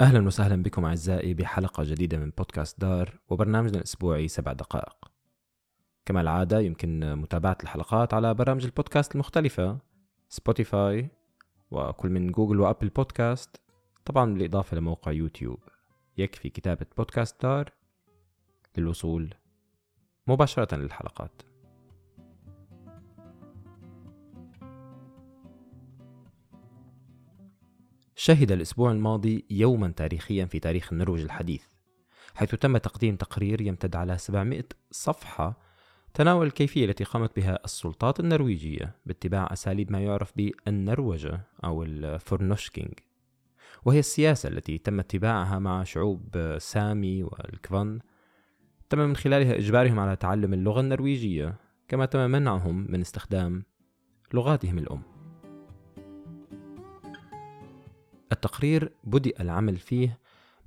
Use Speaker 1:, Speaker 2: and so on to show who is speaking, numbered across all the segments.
Speaker 1: أهلا وسهلا بكم أعزائي بحلقة جديدة من بودكاست دار وبرنامجنا الأسبوعي سبع دقائق. كما العادة يمكن متابعة الحلقات على برامج البودكاست المختلفة Spotify وكل من Google و Apple Podcast طبعا بالإضافة لموقع يوتيوب. يكفي كتابة بودكاست دار للوصول مباشرة للحلقات. شهد الأسبوع الماضي يوما تاريخيا في تاريخ النرويج الحديث حيث تم تقديم تقرير يمتد على 700 صفحة تناول الكيفية التي قامت بها السلطات النرويجية باتباع أساليب ما يعرف بالنروجة أو الفورنوشكينج وهي السياسة التي تم اتباعها مع شعوب سامي والكفان تم من خلالها إجبارهم على تعلم اللغة النرويجية كما تم منعهم من استخدام لغاتهم الأم. التقرير بدأ العمل فيه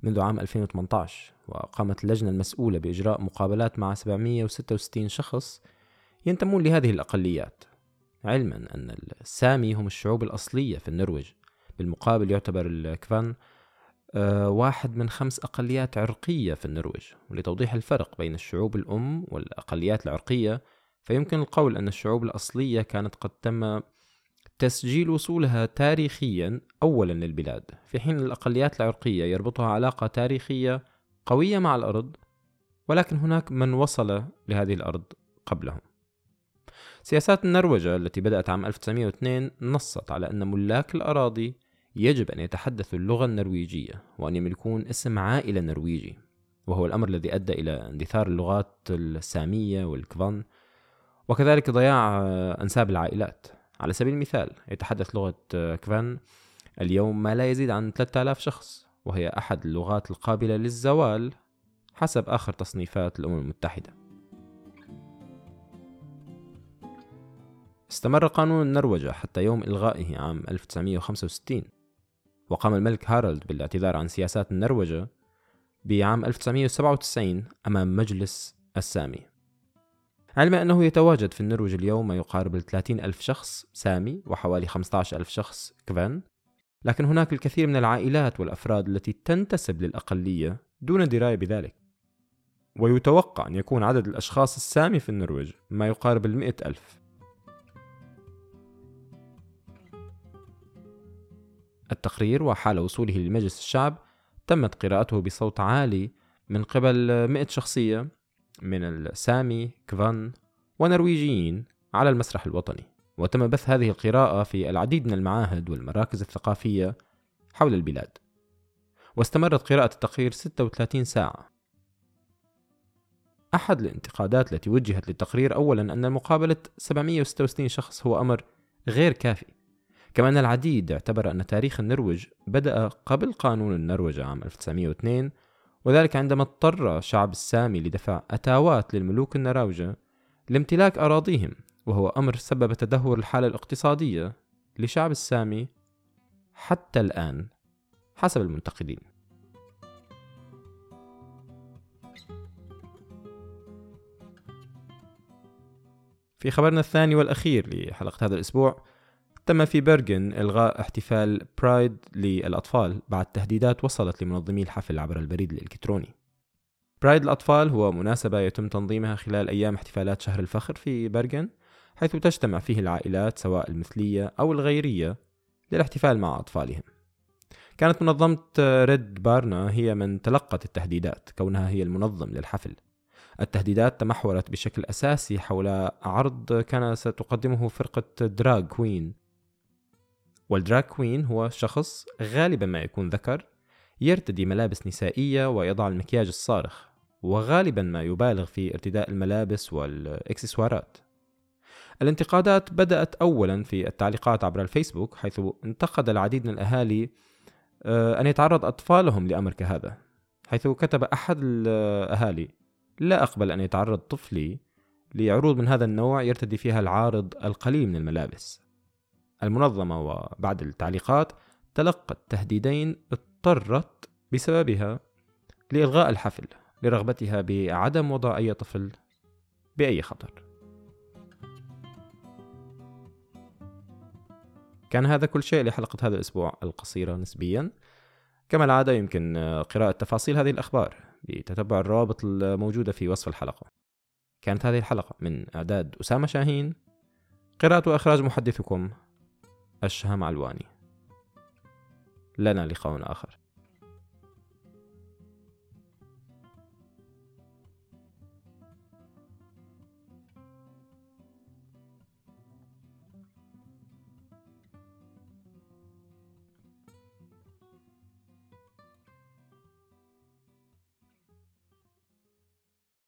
Speaker 1: منذ عام 2018 وقامت اللجنة المسؤولة بإجراء مقابلات مع 766 شخص ينتمون لهذه الأقليات علما أن السامي هم الشعوب الأصلية في النرويج. بالمقابل يعتبر الكفان آه، واحد من خمس أقليات عرقية في النرويج. ولتوضيح الفرق بين الشعوب الأم والأقليات العرقية فيمكن القول أن الشعوب الأصلية كانت قد تم تسجيل وصولها تاريخيا أولا للبلاد في حين الأقليات العرقية يربطها علاقة تاريخية قوية مع الأرض ولكن هناك من وصل لهذه الأرض قبلهم. سياسات النرويجة التي بدأت عام 1902 نصت على أن ملاك الأراضي يجب أن يتحدثوا اللغة النرويجية وأن يملكون اسم عائلة نرويجي وهو الأمر الذي أدى إلى اندثار اللغات السامية والكفان وكذلك ضياع أنساب العائلات. على سبيل المثال يتحدث لغة كفان اليوم ما لا يزيد عن 3000 شخص وهي أحد اللغات القابلة للزوال حسب آخر تصنيفات الأمم المتحدة. استمر قانون النرويجة حتى يوم إلغائه عام 1965 وقام الملك هارولد بالاعتذار عن سياسات النرويجة بعام 1997 أمام مجلس السامي. علما أنه يتواجد في النرويج اليوم ما يقارب ال 30 ألف شخص سامي وحوالي 15 ألف شخص كفان. لكن هناك الكثير من العائلات والأفراد التي تنتسب للأقلية دون دراية بذلك. ويتوقع أن يكون عدد الأشخاص السامي في النرويج ما يقارب المئة ألف. التقرير وحال وصوله لمجلس الشعب تمت قراءته بصوت عالي من قبل مئة شخصية. من السامي كفان ونرويجيين على المسرح الوطني. وتم بث هذه القراءة في العديد من المعاهد والمراكز الثقافية حول البلاد. واستمرت قراءة التقرير 36 ساعة. أحد الانتقادات التي وجهت للتقرير أولا أن مقابلة 766 شخص هو أمر غير كافي. كما أن العديد اعتبر أن تاريخ النرويج بدأ قبل قانون النرويج عام 1902 وذلك عندما اضطر الشعب السامي لدفع أتاوات للملوك النراوجة لامتلاك أراضيهم وهو أمر سبب تدهور الحالة الاقتصادية لشعب السامي حتى الآن حسب المنتقدين. في خبرنا الثاني والأخير لحلقة هذا الأسبوع تم في برغن إلغاء احتفال برايد للأطفال بعد تهديدات وصلت لمنظمي الحفل عبر البريد الإلكتروني. برايد الأطفال هو مناسبة يتم تنظيمها خلال أيام احتفالات شهر الفخر في برغن حيث تجتمع فيه العائلات سواء المثلية أو الغيرية للاحتفال مع أطفالهم. كانت منظمة ريد بارنا هي من تلقت التهديدات كونها هي المنظم للحفل. التهديدات تمحورت بشكل أساسي حول عرض كان ستقدمه فرقة drag queen وال drag queen هو شخص غالبا ما يكون ذكر يرتدي ملابس نسائية ويضع المكياج الصارخ وغالبا ما يبالغ في ارتداء الملابس والإكسسوارات. الانتقادات بدأت أولا في التعليقات عبر الفيسبوك حيث انتقد العديد من الأهالي آه، أن يتعرض أطفالهم لأمر كهذا حيث كتب أحد الأهالي لا أقبل أن يتعرض طفلي لعروض من هذا النوع يرتدي فيها العارض القليل من الملابس. المنظمة وبعد التعليقات تلقت تهديدين اضطرت بسببها لإلغاء الحفل لرغبتها بعدم وضع أي طفل بأي خطر. كان هذا كل شيء لحلقة هذا الأسبوع القصيرة نسبيا. كما العادة يمكن قراءة تفاصيل هذه الأخبار بتتبع الروابط الموجودة في وصف الحلقة كانت هذه الحلقة من إعداد أسامة شاهين قراءة وإخراج محدثكم الشهم علواني. لنا لقاء آخر.